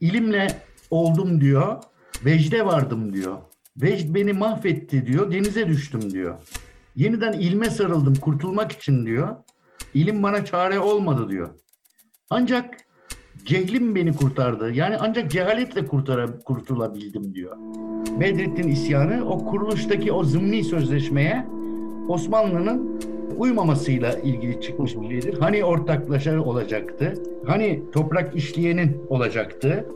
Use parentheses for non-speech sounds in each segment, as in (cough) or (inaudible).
İlimle oldum diyor. Vecde vardım diyor. Vecd beni mahvetti diyor. Denize düştüm diyor. Yeniden ilme sarıldım kurtulmak için diyor. İlim bana çare olmadı diyor. Ancak cehlim beni kurtardı. Yani ancak cehaletle kurtara, kurtulabildim diyor. Bedrettin isyanı o kuruluştaki o zımni sözleşmeye Osmanlı'nın uymamasıyla ilgili çıkmış bir şeydir. Hani ortaklaşa olacaktı? Hani toprak işleyenin olacaktı?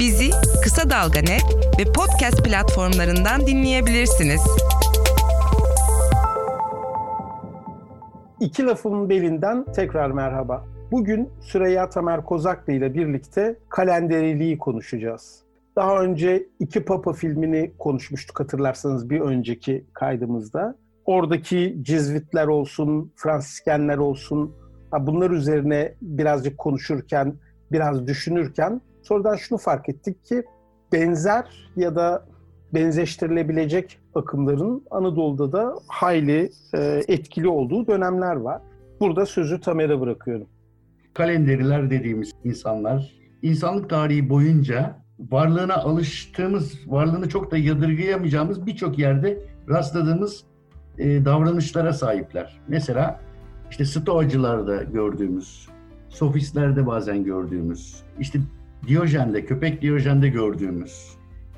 Bizi Kısa Dalga Net ve podcast platformlarından dinleyebilirsiniz. İki lafın belinden tekrar merhaba. Bugün Süreyya Tamer Kozaklı ile birlikte kalenderiliği konuşacağız. Daha önce iki Papa filmini konuşmuştuk hatırlarsanız bir önceki kaydımızda. Oradaki cizvitler olsun, Fransiskenler olsun, bunlar üzerine birazcık konuşurken, biraz düşünürken sonradan şunu fark ettik ki benzer ya da benzeştirilebilecek akımların Anadolu'da da hayli e, etkili olduğu dönemler var. Burada sözü Tamer'e bırakıyorum. Kalenderiler dediğimiz insanlar insanlık tarihi boyunca varlığına alıştığımız, varlığını çok da yadırgayamayacağımız birçok yerde rastladığımız e, davranışlara sahipler. Mesela işte stoacılarda gördüğümüz, sofistlerde bazen gördüğümüz, işte Diyojen'de, köpek Diyojen'de gördüğümüz.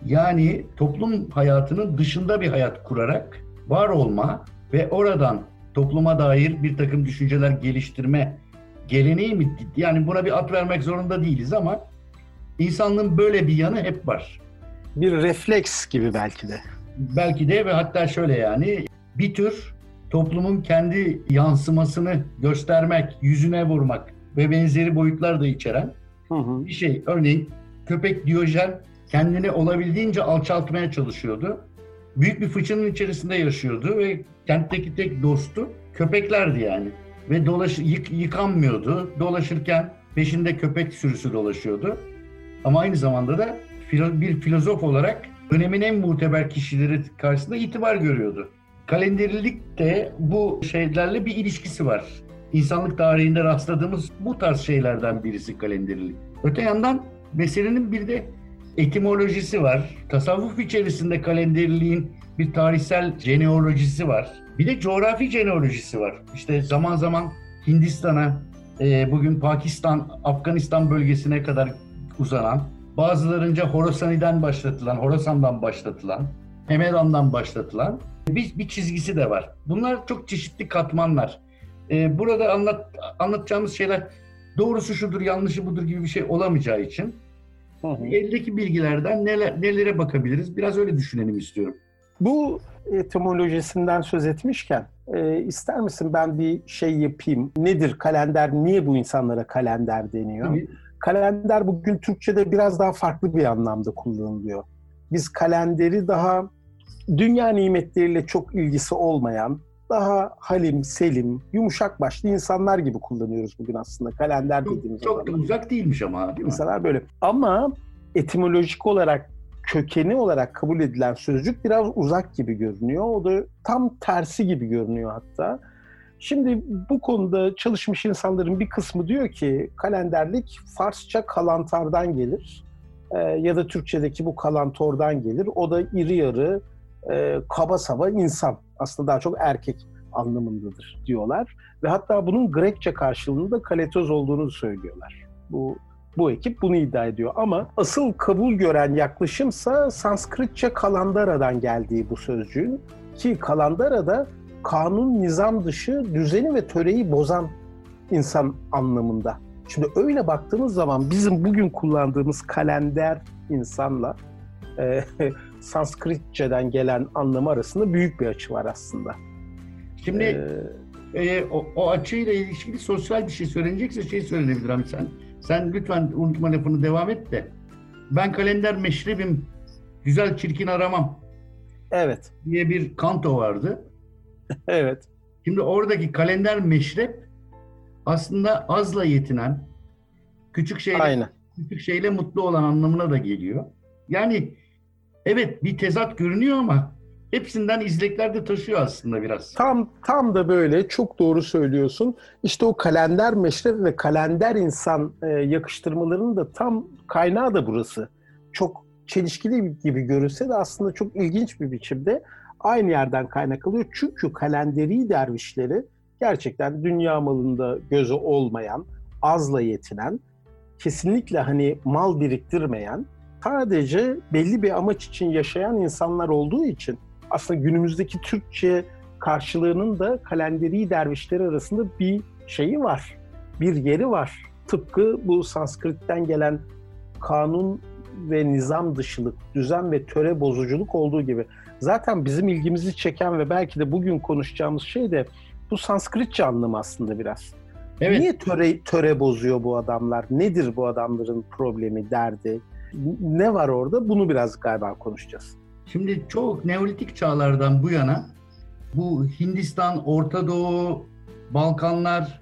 Yani toplum hayatının dışında bir hayat kurarak var olma ve oradan topluma dair bir takım düşünceler geliştirme geleneği mi? Yani buna bir at vermek zorunda değiliz ama insanlığın böyle bir yanı hep var. Bir refleks gibi belki de. Belki de ve hatta şöyle yani bir tür toplumun kendi yansımasını göstermek, yüzüne vurmak ve benzeri boyutlar da içeren hı hı. bir şey. Örneğin köpek Diyojen kendini olabildiğince alçaltmaya çalışıyordu. Büyük bir fıçının içerisinde yaşıyordu ve kentteki tek dostu köpeklerdi yani. Ve dolaş, yık, yıkanmıyordu. Dolaşırken peşinde köpek sürüsü dolaşıyordu. Ama aynı zamanda da bir filozof olarak dönemin en muteber kişileri karşısında itibar görüyordu. Kalenderilik de bu şeylerle bir ilişkisi var. İnsanlık tarihinde rastladığımız bu tarz şeylerden birisi kalenderilik. Öte yandan meselenin bir de etimolojisi var. Tasavvuf içerisinde kalenderiliğin bir tarihsel genealojisi var. Bir de coğrafi genealojisi var. İşte zaman zaman Hindistan'a, e, bugün Pakistan, Afganistan bölgesine kadar uzanan, bazılarınca Horasani'den başlatılan, Horasan'dan başlatılan, Hemedan'dan başlatılan bir, bir çizgisi de var. Bunlar çok çeşitli katmanlar. Ee, burada anlat, anlatacağımız şeyler doğrusu şudur, yanlışı budur gibi bir şey olamayacağı için hı hı. eldeki bilgilerden neler, nelere bakabiliriz? Biraz öyle düşünelim istiyorum. Bu etimolojisinden söz etmişken e, ister misin ben bir şey yapayım? Nedir kalender? Niye bu insanlara kalender deniyor? Tabii. Kalender bugün Türkçe'de biraz daha farklı bir anlamda kullanılıyor. Biz kalenderi daha dünya nimetleriyle çok ilgisi olmayan, daha halim, selim, yumuşak başlı insanlar gibi kullanıyoruz bugün aslında kalender dediğimiz Çok, çok da uzak değilmiş ama değil mi? İnsanlar böyle. Ama etimolojik olarak kökeni olarak kabul edilen sözcük biraz uzak gibi görünüyor. O da tam tersi gibi görünüyor hatta. Şimdi bu konuda çalışmış insanların bir kısmı diyor ki kalenderlik Farsça kalantardan gelir e, ya da Türkçedeki bu kalantordan gelir. O da iri yarı, e, kaba saba insan. Aslında daha çok erkek anlamındadır diyorlar. Ve hatta bunun Grekçe karşılığında kaletoz olduğunu söylüyorlar. Bu bu ekip bunu iddia ediyor. Ama asıl kabul gören yaklaşımsa Sanskritçe kalandara'dan geldiği bu sözcüğün. Ki kalandara da kanun, nizam dışı düzeni ve töreyi bozan insan anlamında. Şimdi öyle baktığımız zaman bizim bugün kullandığımız kalender insanla e, (laughs) Sanskritçeden gelen anlamı arasında büyük bir açı var aslında. Şimdi ee, e, o, o açıyla ilişkili sosyal bir şey söylenecekse şey söylenebilir abi sen. Sen lütfen unutma lafını devam et de. Ben kalender meşrebim, güzel çirkin aramam. Evet. Diye bir kanto vardı. (laughs) evet. Şimdi oradaki kalender meşrep aslında azla yetinen, küçük şeyle, Aynen. küçük şeyle mutlu olan anlamına da geliyor. Yani evet bir tezat görünüyor ama hepsinden izlekler de taşıyor aslında biraz. Tam tam da böyle çok doğru söylüyorsun. İşte o kalender meşrep ve kalender insan e, yakıştırmalarının da tam kaynağı da burası. Çok çelişkili gibi görünse de aslında çok ilginç bir biçimde aynı yerden kaynak alıyor. Çünkü kalenderi dervişleri gerçekten dünya malında gözü olmayan, azla yetinen, kesinlikle hani mal biriktirmeyen, sadece belli bir amaç için yaşayan insanlar olduğu için aslında günümüzdeki Türkçe karşılığının da kalenderi dervişleri arasında bir şeyi var. Bir yeri var. Tıpkı bu Sanskrit'ten gelen kanun ve nizam dışılık, düzen ve töre bozuculuk olduğu gibi. Zaten bizim ilgimizi çeken ve belki de bugün konuşacağımız şey de bu Sanskritçe anlamı aslında biraz. Evet. Niye töre, töre bozuyor bu adamlar? Nedir bu adamların problemi, derdi? Ne var orada? Bunu biraz galiba konuşacağız. Şimdi çok Neolitik çağlardan bu yana bu Hindistan, Orta Doğu, Balkanlar,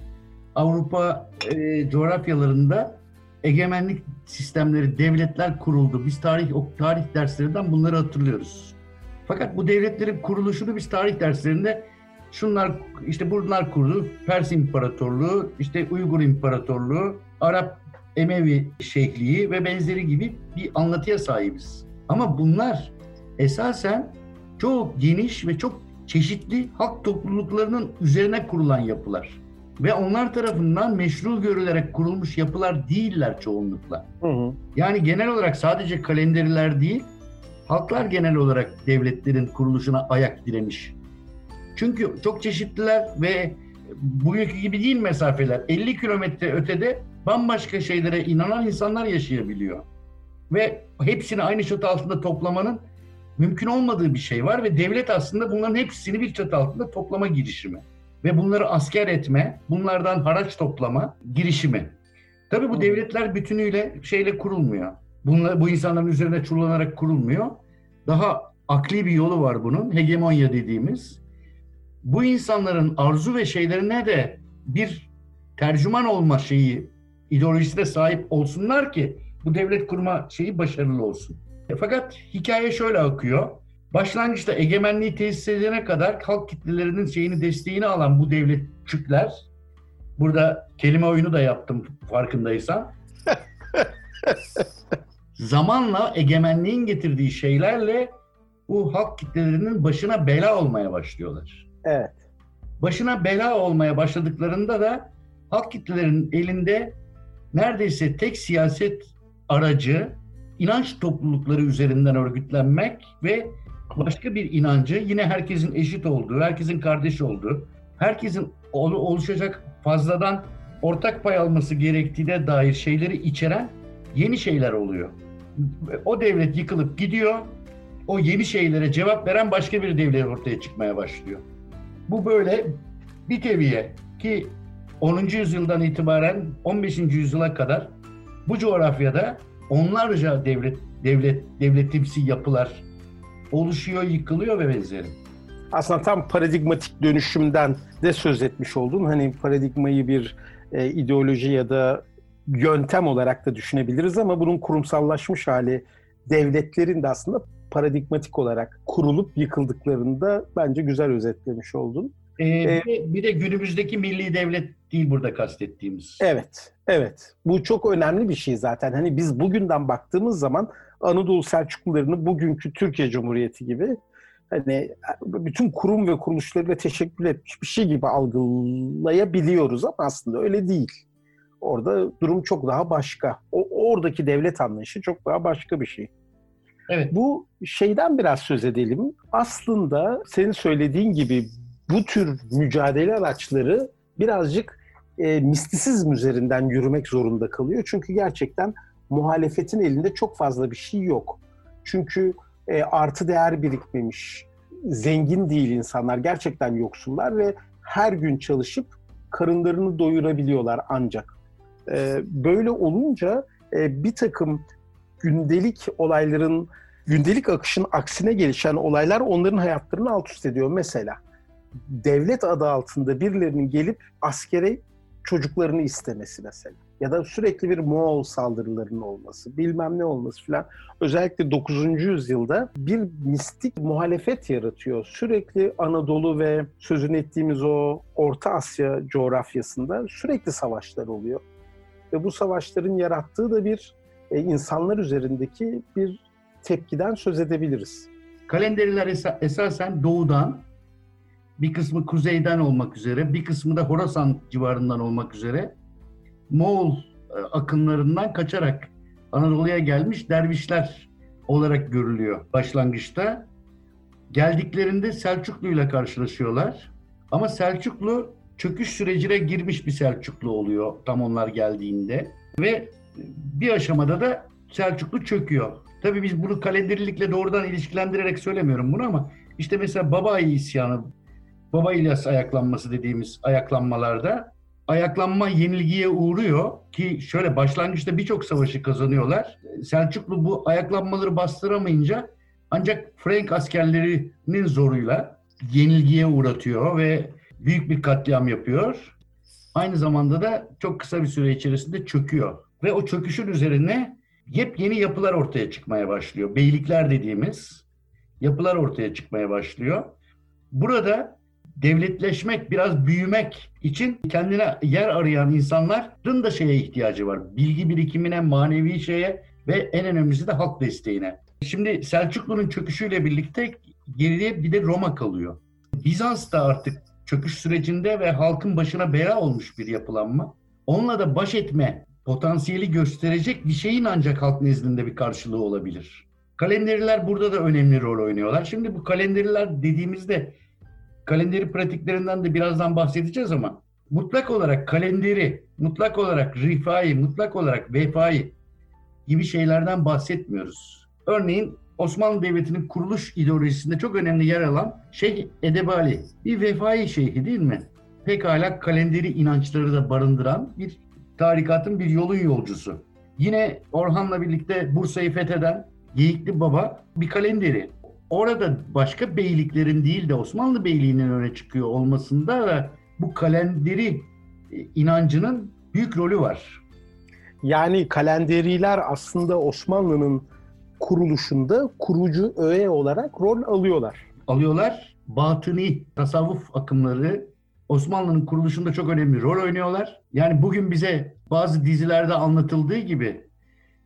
Avrupa e, coğrafyalarında egemenlik sistemleri, devletler kuruldu. Biz tarih o tarih derslerinden bunları hatırlıyoruz. Fakat bu devletlerin kuruluşunu biz tarih derslerinde şunlar işte bunlar kurdu. Pers İmparatorluğu, işte Uygur İmparatorluğu, Arap Emevi Şeyhliği ve benzeri gibi bir anlatıya sahibiz. Ama bunlar esasen çok geniş ve çok çeşitli halk topluluklarının üzerine kurulan yapılar. Ve onlar tarafından meşru görülerek kurulmuş yapılar değiller çoğunlukla. Hı hı. Yani genel olarak sadece kalenderiler değil, halklar genel olarak devletlerin kuruluşuna ayak diremiş. Çünkü çok çeşitliler ve bugünkü gibi değil mesafeler. 50 kilometre ötede bambaşka şeylere inanan insanlar yaşayabiliyor. Ve hepsini aynı çatı altında toplamanın mümkün olmadığı bir şey var ve devlet aslında bunların hepsini bir çatı altında toplama girişimi. Ve bunları asker etme, bunlardan haraç toplama girişimi. Tabii bu devletler bütünüyle şeyle kurulmuyor. Bunlar, bu insanların üzerine çullanarak kurulmuyor. Daha akli bir yolu var bunun. Hegemonya dediğimiz. Bu insanların arzu ve şeylerine de bir tercüman olma şeyi, ideolojisine sahip olsunlar ki bu devlet kurma şeyi başarılı olsun. E, fakat hikaye şöyle akıyor. Başlangıçta egemenliği tesis edene kadar halk kitlelerinin şeyini desteğini alan bu devletçükler, burada kelime oyunu da yaptım farkındaysan. (laughs) zamanla egemenliğin getirdiği şeylerle bu halk kitlelerinin başına bela olmaya başlıyorlar. Evet. Başına bela olmaya başladıklarında da halk kitlelerinin elinde neredeyse tek siyaset aracı inanç toplulukları üzerinden örgütlenmek ve başka bir inancı yine herkesin eşit olduğu, herkesin kardeş olduğu, herkesin oluşacak fazladan ortak pay alması gerektiğine dair şeyleri içeren yeni şeyler oluyor. O devlet yıkılıp gidiyor, o yeni şeylere cevap veren başka bir devlet ortaya çıkmaya başlıyor. Bu böyle bir teviye ki 10. yüzyıldan itibaren 15. yüzyıla kadar bu coğrafyada onlarca devlet devlet devletimsi yapılar oluşuyor, yıkılıyor ve benzeri. Aslında tam paradigmatik dönüşümden de söz etmiş oldun. Hani paradigmayı bir e, ideoloji ya da yöntem olarak da düşünebiliriz ama bunun kurumsallaşmış hali devletlerin de aslında paradigmatik olarak kurulup yıkıldıklarını da bence güzel özetlemiş oldun. Ee, ee, bir de günümüzdeki milli devlet değil burada kastettiğimiz. Evet, evet. Bu çok önemli bir şey zaten. Hani biz bugünden baktığımız zaman Anadolu Selçuklularını bugünkü Türkiye Cumhuriyeti gibi hani bütün kurum ve kuruluşlarıyla teşekkür etmiş bir şey gibi algılayabiliyoruz ama aslında öyle değil. Orada durum çok daha başka. O, oradaki devlet anlayışı çok daha başka bir şey. Evet. Bu şeyden biraz söz edelim. Aslında senin söylediğin gibi bu tür mücadele araçları birazcık e, mistisizm üzerinden yürümek zorunda kalıyor. Çünkü gerçekten muhalefetin elinde çok fazla bir şey yok. Çünkü e, artı değer birikmemiş, zengin değil insanlar, gerçekten yoksullar ve her gün çalışıp karınlarını doyurabiliyorlar ancak. E, böyle olunca e, bir takım gündelik olayların, gündelik akışın aksine gelişen olaylar onların hayatlarını alt üst ediyor. Mesela devlet adı altında birilerinin gelip askere çocuklarını istemesi mesela. ya da sürekli bir Moğol saldırılarının olması, bilmem ne olması filan özellikle 9. yüzyılda bir mistik muhalefet yaratıyor. Sürekli Anadolu ve sözünü ettiğimiz o Orta Asya coğrafyasında sürekli savaşlar oluyor. Ve bu savaşların yarattığı da bir e, insanlar üzerindeki bir tepkiden söz edebiliriz. Kalenderiler esasen doğudan, bir kısmı kuzeyden olmak üzere, bir kısmı da Horasan civarından olmak üzere Moğol e, akınlarından kaçarak Anadolu'ya gelmiş dervişler olarak görülüyor başlangıçta. Geldiklerinde Selçuklu ile karşılaşıyorlar. Ama Selçuklu çöküş sürecine girmiş bir Selçuklu oluyor tam onlar geldiğinde. Ve bir aşamada da Selçuklu çöküyor. Tabii biz bunu kalenderilikle doğrudan ilişkilendirerek söylemiyorum bunu ama işte mesela Babayi isyanı, Baba İlyas ayaklanması dediğimiz ayaklanmalarda ayaklanma yenilgiye uğruyor ki şöyle başlangıçta birçok savaşı kazanıyorlar. Selçuklu bu ayaklanmaları bastıramayınca ancak Frank askerlerinin zoruyla yenilgiye uğratıyor ve büyük bir katliam yapıyor. Aynı zamanda da çok kısa bir süre içerisinde çöküyor. Ve o çöküşün üzerine yepyeni yapılar ortaya çıkmaya başlıyor. Beylikler dediğimiz yapılar ortaya çıkmaya başlıyor. Burada devletleşmek, biraz büyümek için kendine yer arayan insanların da şeye ihtiyacı var. Bilgi birikimine, manevi şeye ve en önemlisi de halk desteğine. Şimdi Selçuklu'nun çöküşüyle birlikte geriye bir de Roma kalıyor. Bizans da artık çöküş sürecinde ve halkın başına bela olmuş bir yapılanma. Onunla da baş etme potansiyeli gösterecek bir şeyin ancak halk nezdinde bir karşılığı olabilir. Kalenderiler burada da önemli rol oynuyorlar. Şimdi bu kalenderiler dediğimizde kalenderi pratiklerinden de birazdan bahsedeceğiz ama mutlak olarak kalenderi, mutlak olarak rifai, mutlak olarak vefai gibi şeylerden bahsetmiyoruz. Örneğin Osmanlı Devleti'nin kuruluş ideolojisinde çok önemli yer alan Şeyh Edebali bir vefai şeyhi değil mi? Pekala kalenderi inançları da barındıran bir tarikatın bir yolun yolcusu. Yine Orhan'la birlikte Bursa'yı fetheden Geyikli Baba bir kalenderi orada başka beyliklerin değil de Osmanlı Beyliği'nin öne çıkıyor olmasında da bu kalenderi e, inancının büyük rolü var. Yani kalenderiler aslında Osmanlı'nın kuruluşunda kurucu öğe olarak rol alıyorlar. Alıyorlar. Batıni tasavvuf akımları Osmanlı'nın kuruluşunda çok önemli rol oynuyorlar. Yani bugün bize bazı dizilerde anlatıldığı gibi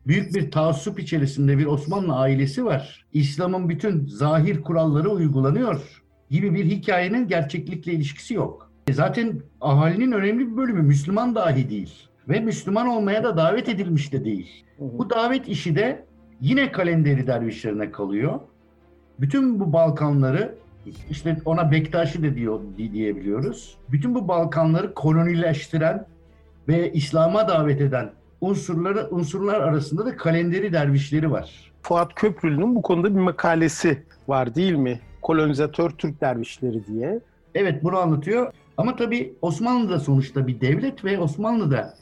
büyük bir taassup içerisinde bir Osmanlı ailesi var. İslam'ın bütün zahir kuralları uygulanıyor gibi bir hikayenin gerçeklikle ilişkisi yok. E zaten ahalinin önemli bir bölümü Müslüman dahi değil. Ve Müslüman olmaya da davet edilmiş de değil. Bu davet işi de yine kalenderi dervişlerine kalıyor. Bütün bu Balkanları işte ona Bektaşi de diyor diyebiliyoruz. Bütün bu Balkanları kolonileştiren ve İslam'a davet eden unsurları unsurlar arasında da kalenderi dervişleri var. Fuat Köprülü'nün bu konuda bir makalesi var değil mi? Kolonizatör Türk dervişleri diye. Evet bunu anlatıyor. Ama tabii Osmanlı da sonuçta bir devlet ve Osmanlı da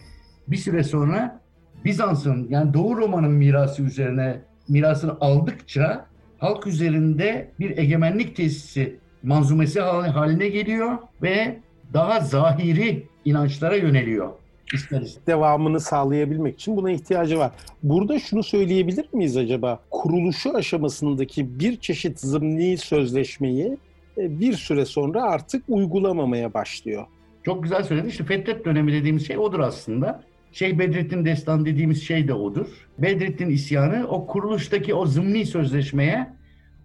bir süre sonra Bizans'ın yani Doğu Roma'nın mirası üzerine mirasını aldıkça halk üzerinde bir egemenlik tesisi manzumesi haline geliyor ve daha zahiri inançlara yöneliyor isteriz. Devamını sağlayabilmek için buna ihtiyacı var. Burada şunu söyleyebilir miyiz acaba? Kuruluşu aşamasındaki bir çeşit zımni sözleşmeyi e, bir süre sonra artık uygulamamaya başlıyor. Çok güzel söyledin. İşte Fetret dönemi dediğimiz şey odur aslında. Şey Bedrettin Destan dediğimiz şey de odur. Bedrettin isyanı o kuruluştaki o zımni sözleşmeye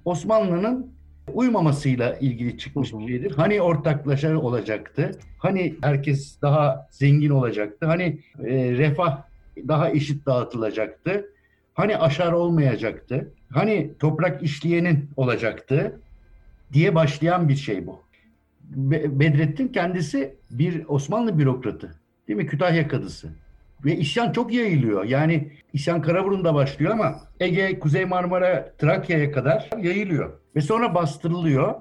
Osmanlı'nın uymamasıyla ilgili çıkmış bir şeydir. Hani ortaklaşa olacaktı, hani herkes daha zengin olacaktı, hani e, refah daha eşit dağıtılacaktı, hani aşar olmayacaktı, hani toprak işleyenin olacaktı diye başlayan bir şey bu. Bedrettin kendisi bir Osmanlı bürokratı. Değil mi? Kütahya kadısı. Ve isyan çok yayılıyor. Yani isyan Karaburun'da başlıyor ama Ege, Kuzey Marmara, Trakya'ya kadar yayılıyor. Ve sonra bastırılıyor.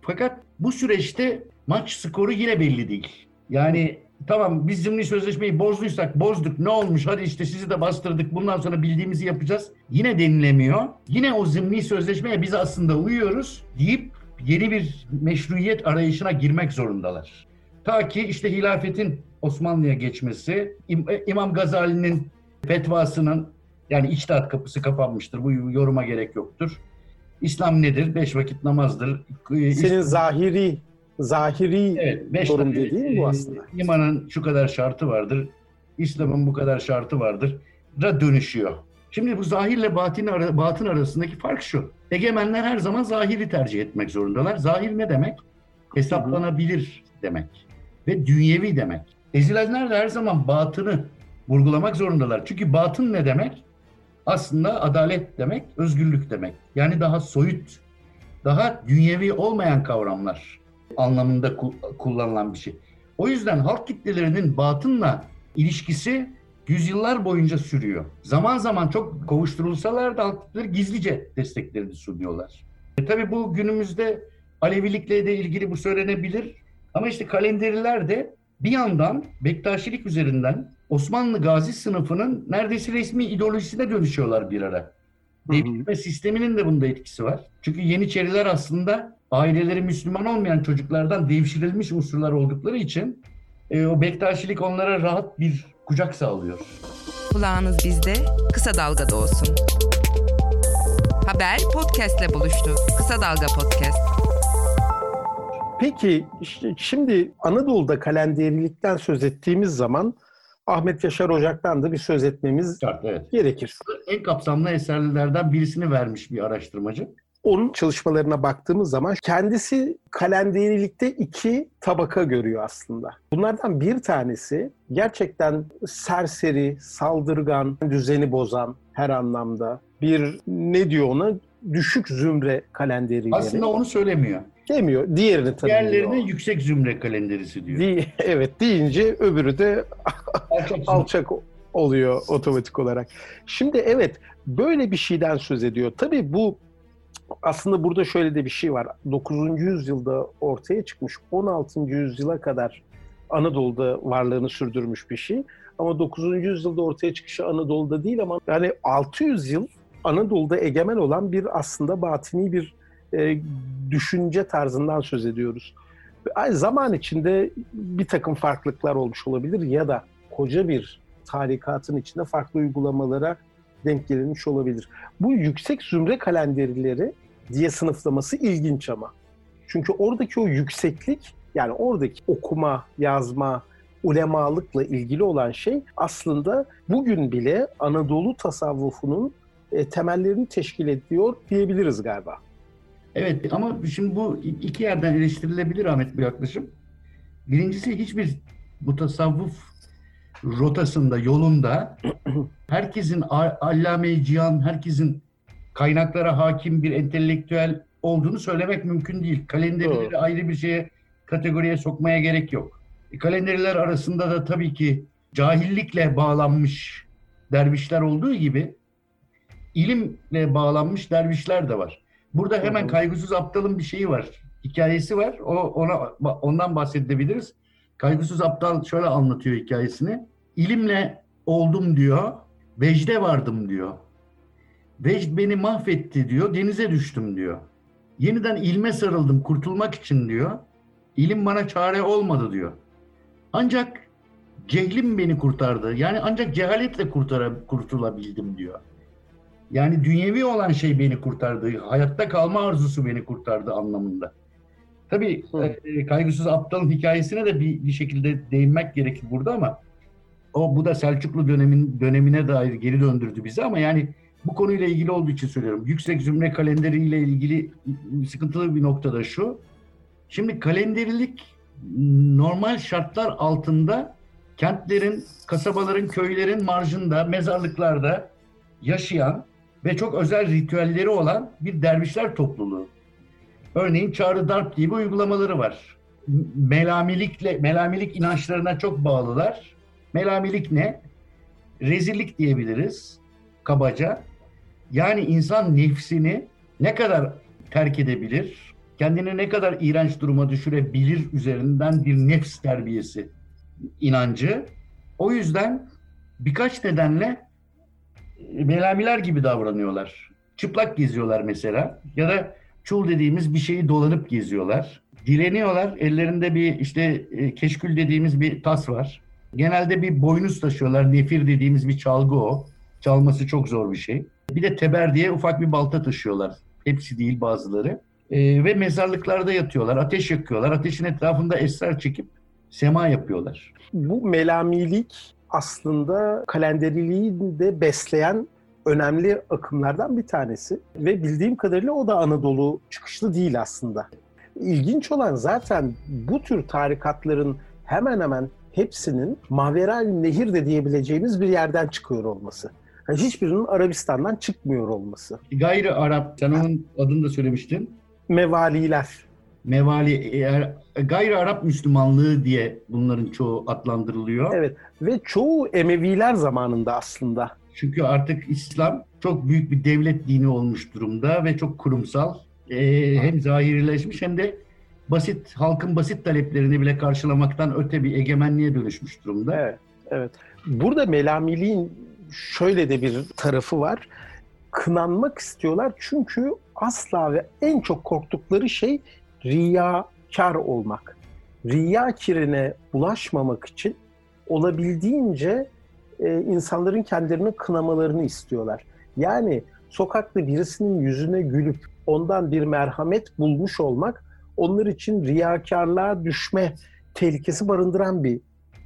Fakat bu süreçte maç skoru yine belli değil. Yani tamam biz zimni sözleşmeyi bozduysak bozduk ne olmuş hadi işte sizi de bastırdık bundan sonra bildiğimizi yapacağız. Yine denilemiyor. Yine o zimni sözleşmeye biz aslında uyuyoruz deyip yeni bir meşruiyet arayışına girmek zorundalar. Ta ki işte hilafetin Osmanlı'ya geçmesi, e, İmam Gazali'nin fetvasının yani içtihat kapısı kapanmıştır. Bu yoruma gerek yoktur. İslam nedir? Beş vakit namazdır. Senin İslam... zahiri zahiri evet, beş yorum dediğin bu aslında. İmanın şu kadar şartı vardır. İslam'ın bu kadar şartı vardır. Da dönüşüyor. Şimdi bu zahirle batın, ara, batın arasındaki fark şu. Egemenler her zaman zahiri tercih etmek zorundalar. Zahir ne demek? Hesaplanabilir demek. Ve dünyevi demek. Ezilenler de her zaman batını vurgulamak zorundalar. Çünkü batın ne demek? Aslında adalet demek, özgürlük demek. Yani daha soyut, daha dünyevi olmayan kavramlar anlamında kullanılan bir şey. O yüzden halk kitlelerinin batınla ilişkisi yüzyıllar boyunca sürüyor. Zaman zaman çok kovuşturulsalar da halk kitleleri gizlice desteklerini sunuyorlar. E, tabii bu günümüzde Alevilikle de ilgili bu söylenebilir. Ama işte kalenderiler de bir yandan Bektaşilik üzerinden Osmanlı gazi sınıfının neredeyse resmi ideolojisine dönüşüyorlar bir ara. Devletme sisteminin de bunda etkisi var. Çünkü Yeniçeriler aslında aileleri Müslüman olmayan çocuklardan devşirilmiş unsurlar oldukları için e, o Bektaşilik onlara rahat bir kucak sağlıyor. Kulağınız bizde, kısa dalgada olsun. Haber podcastle buluştu. Kısa Dalga Podcast. Peki şimdi Anadolu'da kalenderilikten söz ettiğimiz zaman Ahmet Yaşar Ocak'tan da bir söz etmemiz evet. gerekir. En kapsamlı eserlerden birisini vermiş bir araştırmacı. Onun çalışmalarına baktığımız zaman kendisi kalenderilikte iki tabaka görüyor aslında. Bunlardan bir tanesi gerçekten serseri, saldırgan, düzeni bozan her anlamda bir ne diyor ona düşük zümre kalenderileri. Aslında onu söylemiyor. Demiyor. Diğerini tanımlıyor. Diğerlerine yüksek zümre kalenderisi diyor. Di (laughs) evet deyince öbürü de alçak, alçak oluyor otomatik olarak. Şimdi evet böyle bir şeyden söz ediyor. Tabii bu aslında burada şöyle de bir şey var. 9. yüzyılda ortaya çıkmış 16. yüzyıla kadar Anadolu'da varlığını sürdürmüş bir şey. Ama 9. yüzyılda ortaya çıkışı Anadolu'da değil ama yani 600 yıl Anadolu'da egemen olan bir aslında batini bir e, düşünce tarzından söz ediyoruz. Zaman içinde bir takım farklılıklar olmuş olabilir ya da koca bir tarikatın içinde farklı uygulamalara denk gelinmiş olabilir. Bu yüksek zümre kalenderileri diye sınıflaması ilginç ama. Çünkü oradaki o yükseklik yani oradaki okuma, yazma, ulemalıkla ilgili olan şey aslında bugün bile Anadolu tasavvufunun e, temellerini teşkil ediyor diyebiliriz galiba. Evet ama şimdi bu iki yerden eleştirilebilir Ahmet bu yaklaşım. Birincisi hiçbir bu tasavvuf rotasında, yolunda (clears throat) herkesin allame cihan, herkesin kaynaklara hakim bir entelektüel olduğunu söylemek mümkün değil. Kalenderileri Doğru. ayrı bir şeye, kategoriye sokmaya gerek yok. E, kalenderiler arasında da tabii ki cahillikle bağlanmış dervişler olduğu gibi ilimle bağlanmış dervişler de var. Burada hemen kaygısız aptalın bir şeyi var. Hikayesi var. O ona ondan bahsedebiliriz. Kaygısız aptal şöyle anlatıyor hikayesini. İlimle oldum diyor. Vecde vardım diyor. Vecd beni mahvetti diyor. Denize düştüm diyor. Yeniden ilme sarıldım kurtulmak için diyor. İlim bana çare olmadı diyor. Ancak cehlim beni kurtardı. Yani ancak cehaletle kurtara, kurtulabildim diyor. Yani dünyevi olan şey beni kurtardı. Hayatta kalma arzusu beni kurtardı anlamında. Tabii e, kaygısız aptalın hikayesine de bir, bir şekilde değinmek gerekir burada ama o bu da Selçuklu dönemin dönemine dair geri döndürdü bizi ama yani bu konuyla ilgili olduğu için söylüyorum. Yüksek zümre kalenderiyle ilgili sıkıntılı bir nokta da şu. Şimdi kalenderilik normal şartlar altında kentlerin, kasabaların, köylerin marjında, mezarlıklarda yaşayan ve çok özel ritüelleri olan bir dervişler topluluğu. Örneğin Çağrı Darp gibi uygulamaları var. Melamilikle, melamilik inançlarına çok bağlılar. Melamilik ne? Rezillik diyebiliriz kabaca. Yani insan nefsini ne kadar terk edebilir, kendini ne kadar iğrenç duruma düşürebilir üzerinden bir nefs terbiyesi inancı. O yüzden birkaç nedenle melamiler gibi davranıyorlar. Çıplak geziyorlar mesela ya da çul dediğimiz bir şeyi dolanıp geziyorlar. Dileniyorlar. Ellerinde bir işte e, keşkül dediğimiz bir tas var. Genelde bir boynuz taşıyorlar. Nefir dediğimiz bir çalgı o. Çalması çok zor bir şey. Bir de teber diye ufak bir balta taşıyorlar. Hepsi değil bazıları. Ee, ve mezarlıklarda yatıyorlar. Ateş yakıyorlar. Ateşin etrafında esrar çekip sema yapıyorlar. Bu melamilik aslında kalenderiliği de besleyen önemli akımlardan bir tanesi. Ve bildiğim kadarıyla o da Anadolu çıkışlı değil aslında. İlginç olan zaten bu tür tarikatların hemen hemen hepsinin Maveral Nehir de diyebileceğimiz bir yerden çıkıyor olması. Yani hiçbirinin Arabistan'dan çıkmıyor olması. Gayrı Arap, sen onun adını da söylemiştin. Mevaliler. Mevali, gayri Arap Müslümanlığı diye bunların çoğu adlandırılıyor. Evet ve çoğu Emeviler zamanında aslında. Çünkü artık İslam çok büyük bir devlet dini olmuş durumda ve çok kurumsal. Ee, hem zahirileşmiş hem de basit halkın basit taleplerini bile karşılamaktan öte bir egemenliğe dönüşmüş durumda. Evet, evet. Burada melamiliğin şöyle de bir tarafı var. Kınanmak istiyorlar çünkü asla ve en çok korktukları şey riyakar olmak. Riya kirine bulaşmamak için olabildiğince e, insanların kendilerini kınamalarını istiyorlar. Yani sokakta birisinin yüzüne gülüp ondan bir merhamet bulmuş olmak onlar için riyakarlığa düşme tehlikesi barındıran bir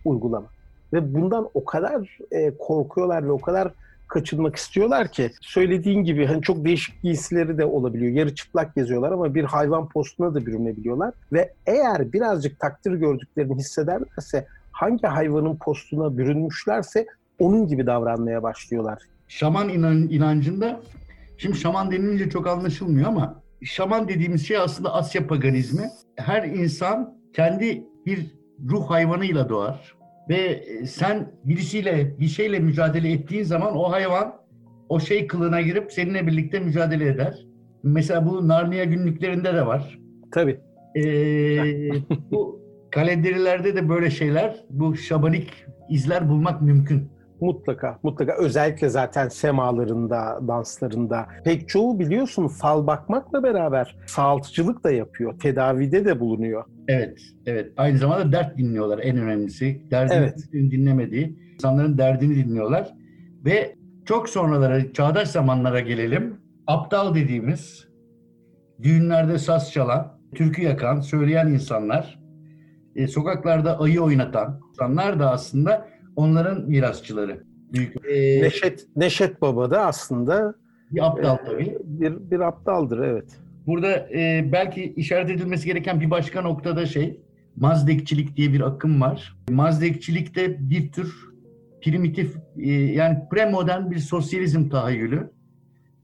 uygulama. Ve bundan o kadar e, korkuyorlar ve o kadar kaçınmak istiyorlar ki söylediğin gibi hani çok değişik giysileri de olabiliyor. Yarı çıplak geziyorlar ama bir hayvan postuna da bürünebiliyorlar. Ve eğer birazcık takdir gördüklerini hissederlerse hangi hayvanın postuna bürünmüşlerse onun gibi davranmaya başlıyorlar. Şaman inan, inancında şimdi şaman denilince çok anlaşılmıyor ama şaman dediğimiz şey aslında Asya paganizmi. Her insan kendi bir ruh hayvanıyla doğar ve sen birisiyle bir şeyle mücadele ettiğin zaman o hayvan o şey kılına girip seninle birlikte mücadele eder. Mesela bu Narnia günlüklerinde de var. Tabii. Ee, bu (laughs) kalenderilerde de böyle şeyler, bu şabanik izler bulmak mümkün. Mutlaka, mutlaka. Özellikle zaten semalarında, danslarında. Pek çoğu biliyorsun fal bakmakla beraber sağaltıcılık da yapıyor. Tedavide de bulunuyor. Evet, evet. Aynı zamanda dert dinliyorlar en önemlisi. Derdini evet. dinlemediği, insanların derdini dinliyorlar. Ve çok sonralara, çağdaş zamanlara gelelim. Aptal dediğimiz, düğünlerde saz çalan, türkü yakan, söyleyen insanlar, e, sokaklarda ayı oynatan insanlar da aslında onların mirasçıları. Büyük. Ee, Neşet, Neşet Baba da aslında bir aptal e, tabii. Bir, bir aptaldır evet. Burada e, belki işaret edilmesi gereken bir başka noktada şey, Mazdekçilik diye bir akım var. Mazdekçilik de bir tür primitif e, yani premodern bir sosyalizm tahayyülü.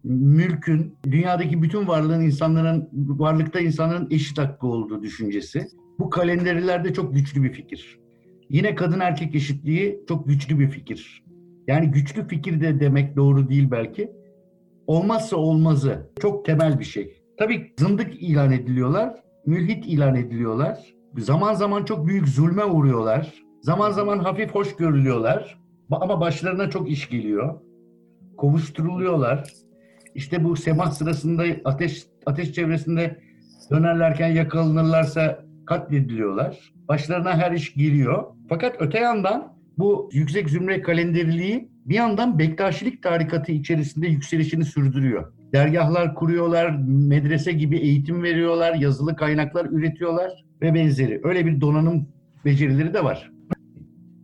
Mülkün, dünyadaki bütün varlığın insanların, varlıkta insanların eşit hakkı olduğu düşüncesi. Bu kalenderilerde çok güçlü bir fikir. Yine kadın erkek eşitliği çok güçlü bir fikir. Yani güçlü fikir de demek doğru değil belki. Olmazsa olmazı. Çok temel bir şey. Tabii zındık ilan ediliyorlar, mülhit ilan ediliyorlar. Zaman zaman çok büyük zulme uğruyorlar. Zaman zaman hafif hoş görülüyorlar. Ama başlarına çok iş geliyor. Kovuşturuluyorlar. İşte bu semah sırasında ateş ateş çevresinde dönerlerken yakalanırlarsa katlediliyorlar. Başlarına her iş geliyor. Fakat öte yandan bu yüksek zümre kalenderiliği bir yandan Bektaşilik tarikatı içerisinde yükselişini sürdürüyor. Dergahlar kuruyorlar, medrese gibi eğitim veriyorlar, yazılı kaynaklar üretiyorlar ve benzeri. Öyle bir donanım becerileri de var.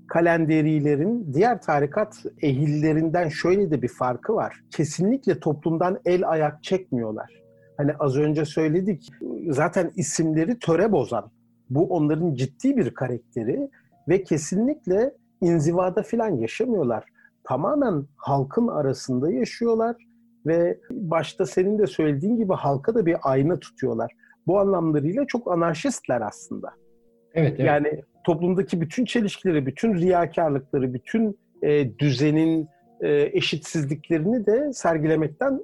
Kalenderilerin diğer tarikat ehillerinden şöyle de bir farkı var. Kesinlikle toplumdan el ayak çekmiyorlar. Hani az önce söyledik zaten isimleri töre bozan. Bu onların ciddi bir karakteri ve kesinlikle inzivada falan yaşamıyorlar. Tamamen halkın arasında yaşıyorlar ve başta senin de söylediğin gibi halka da bir ayna tutuyorlar. Bu anlamlarıyla çok anarşistler aslında. Evet, evet. Yani toplumdaki bütün çelişkileri, bütün riyakarlıkları, bütün e, düzenin e, eşitsizliklerini de sergilemekten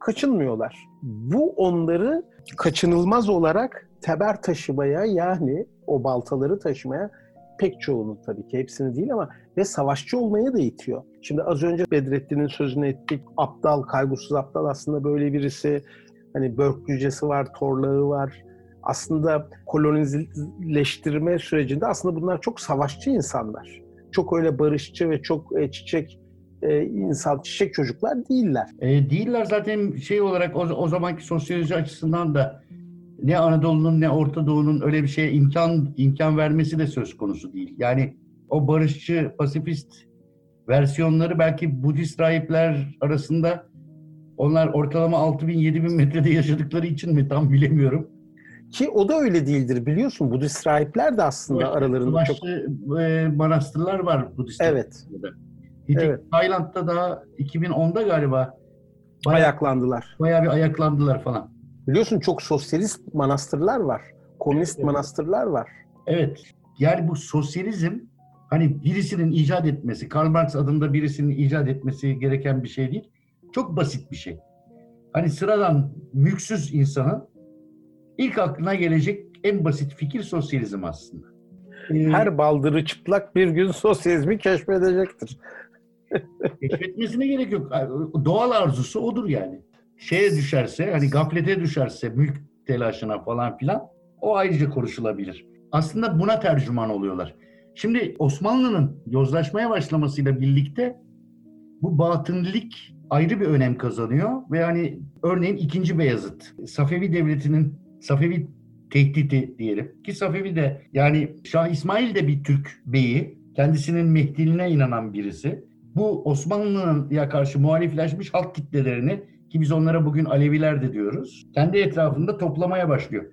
kaçınmıyorlar. Bu onları kaçınılmaz olarak teber taşımaya yani o baltaları taşımaya pek çoğunu tabii ki hepsini değil ama ve savaşçı olmaya da itiyor. Şimdi az önce Bedrettin'in sözünü ettik. Aptal, kaygısız aptal aslında böyle birisi. Hani börk cücesi var, torlağı var. Aslında kolonileştirme sürecinde aslında bunlar çok savaşçı insanlar. çok öyle barışçı ve çok e, çiçek e, insan çiçek çocuklar değiller. E, değiller zaten şey olarak o, o zamanki sosyoloji açısından da ne Anadolu'nun ne Orta Doğu'nun öyle bir şeye imkan imkan vermesi de söz konusu değil. Yani o barışçı, pasifist versiyonları belki Budist rahipler arasında onlar ortalama 6000-7000 metrede yaşadıkları için mi tam bilemiyorum. Ki o da öyle değildir biliyorsun. Budist rahipler de aslında evet, aralarında çok... E, manastırlar var Budist Evet. Hitik, evet. Tayland'da daha 2010'da galiba bayağı, ayaklandılar. Bayağı bir ayaklandılar falan. Biliyorsun çok sosyalist manastırlar var. Komünist evet. manastırlar var. Evet. Yani bu sosyalizm hani birisinin icat etmesi, Karl Marx adında birisinin icat etmesi gereken bir şey değil. Çok basit bir şey. Hani sıradan mülksüz insanın ilk aklına gelecek en basit fikir sosyalizm aslında. Her baldırı çıplak bir gün sosyalizmi keşfedecektir. Keşfetmesine gerek yok. Doğal arzusu odur yani. Şeye düşerse, hani gaflete düşerse, mülk telaşına falan filan o ayrıca konuşulabilir. Aslında buna tercüman oluyorlar. Şimdi Osmanlı'nın yozlaşmaya başlamasıyla birlikte bu batınlık ayrı bir önem kazanıyor ve hani örneğin 2. Beyazıt, Safevi Devleti'nin Safevi tehdidi diyelim ki Safevi de yani Şah İsmail de bir Türk beyi, kendisinin Mehdiliğine inanan birisi. Bu Osmanlı'ya karşı muhalifleşmiş halk kitlelerini ki biz onlara bugün Aleviler de diyoruz. Kendi etrafında toplamaya başlıyor.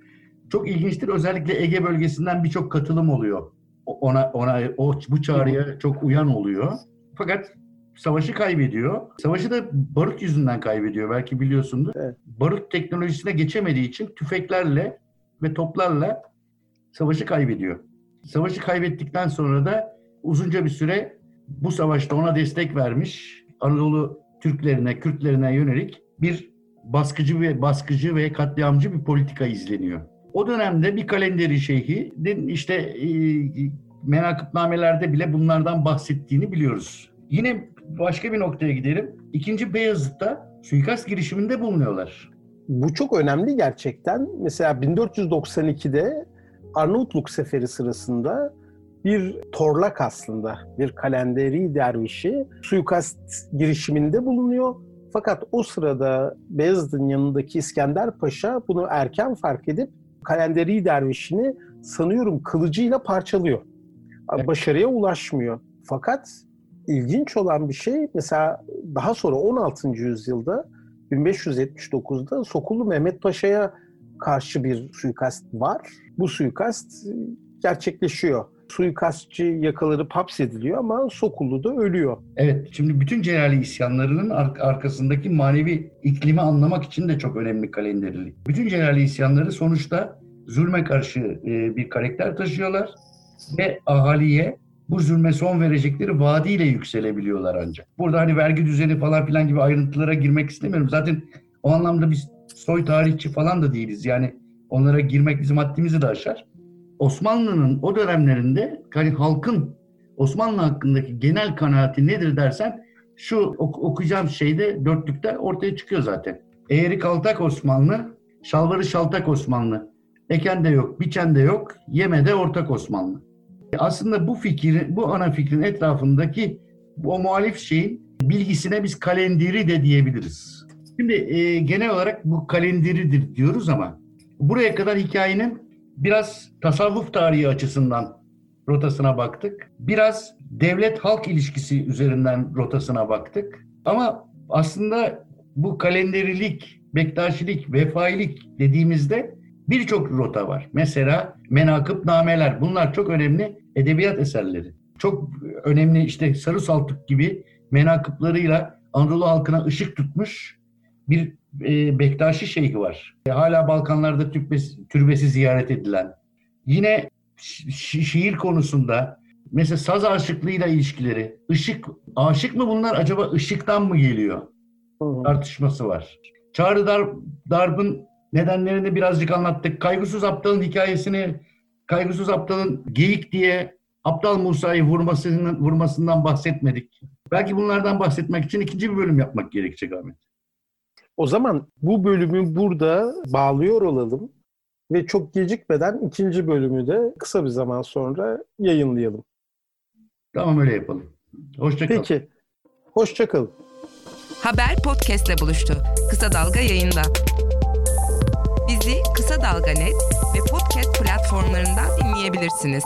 Çok ilginçtir. Özellikle Ege bölgesinden birçok katılım oluyor. Ona ona o bu çağrıya çok uyan oluyor. Fakat savaşı kaybediyor. Savaşı da barut yüzünden kaybediyor belki biliyorsundur. Evet. Barut teknolojisine geçemediği için tüfeklerle ve toplarla savaşı kaybediyor. Savaşı kaybettikten sonra da uzunca bir süre bu savaşta ona destek vermiş Anadolu Türklerine, Kürtlerine yönelik bir baskıcı ve baskıcı ve katliamcı bir politika izleniyor. O dönemde bir kalenderi şeyhi işte e, bile bunlardan bahsettiğini biliyoruz. Yine başka bir noktaya gidelim. İkinci Beyazıt'ta suikast girişiminde bulunuyorlar. Bu çok önemli gerçekten. Mesela 1492'de Arnavutluk seferi sırasında bir torlak aslında, bir kalenderi dervişi suikast girişiminde bulunuyor. Fakat o sırada Beyazıt'ın yanındaki İskender Paşa bunu erken fark edip kalenderi dervişini sanıyorum kılıcıyla parçalıyor. Başarıya ulaşmıyor. Fakat ilginç olan bir şey mesela daha sonra 16. yüzyılda 1579'da Sokullu Mehmet Paşa'ya karşı bir suikast var. Bu suikast gerçekleşiyor. Suikastçı yakalanıp hapsediliyor ama Sokullu da ölüyor. Evet, şimdi bütün Celali isyanlarının ar- arkasındaki manevi iklimi anlamak için de çok önemli kalenderilik. Bütün Celali isyanları sonuçta zulme karşı e, bir karakter taşıyorlar ve ahaliye bu zulme son verecekleri vaadiyle yükselebiliyorlar ancak. Burada hani vergi düzeni falan filan gibi ayrıntılara girmek istemiyorum. Zaten o anlamda biz soy tarihçi falan da değiliz. Yani onlara girmek bizim haddimizi de aşar. Osmanlı'nın o dönemlerinde hani halkın Osmanlı hakkındaki genel kanaati nedir dersen şu ok- okuyacağım şeyde dörtlükte ortaya çıkıyor zaten. Eğri kaltak Osmanlı, şalvarı şaltak Osmanlı. Eken de yok, biçen de yok, yeme de ortak Osmanlı. Aslında bu fikrin, bu ana fikrin etrafındaki o muhalif şeyin bilgisine biz kalendiri de diyebiliriz. Şimdi e, genel olarak bu kalendiridir diyoruz ama buraya kadar hikayenin biraz tasavvuf tarihi açısından rotasına baktık. Biraz devlet-halk ilişkisi üzerinden rotasına baktık. Ama aslında bu kalenderilik, bektaşilik, vefailik dediğimizde birçok rota var. Mesela menakıb nameler bunlar çok önemli edebiyat eserleri. Çok önemli işte Sarı Saltuk gibi menakıplarıyla Anadolu halkına ışık tutmuş bir e, Bektaşi şeyhi var. E, hala Balkanlarda türbesi, türbesi ziyaret edilen. Yine şi- şiir konusunda mesela saz aşıklığıyla ilişkileri. Işık, aşık mı bunlar acaba ışıktan mı geliyor? Hı. Tartışması var. Çağrı Darp, Darp'ın nedenlerini birazcık anlattık. Kaygısız Aptal'ın hikayesini, Kaygısız Aptal'ın geyik diye Aptal Musa'yı vurmasının, vurmasından bahsetmedik. Belki bunlardan bahsetmek için ikinci bir bölüm yapmak gerekecek Ahmet. O zaman bu bölümü burada bağlıyor olalım ve çok gecikmeden ikinci bölümü de kısa bir zaman sonra yayınlayalım. Tamam öyle yapalım. Hoşçakalın. Peki. Hoşçakalın. Haber podcastle buluştu. Kısa Dalga yayında. Bizi Kısa Dalga Net ve podcast platformlarından dinleyebilirsiniz.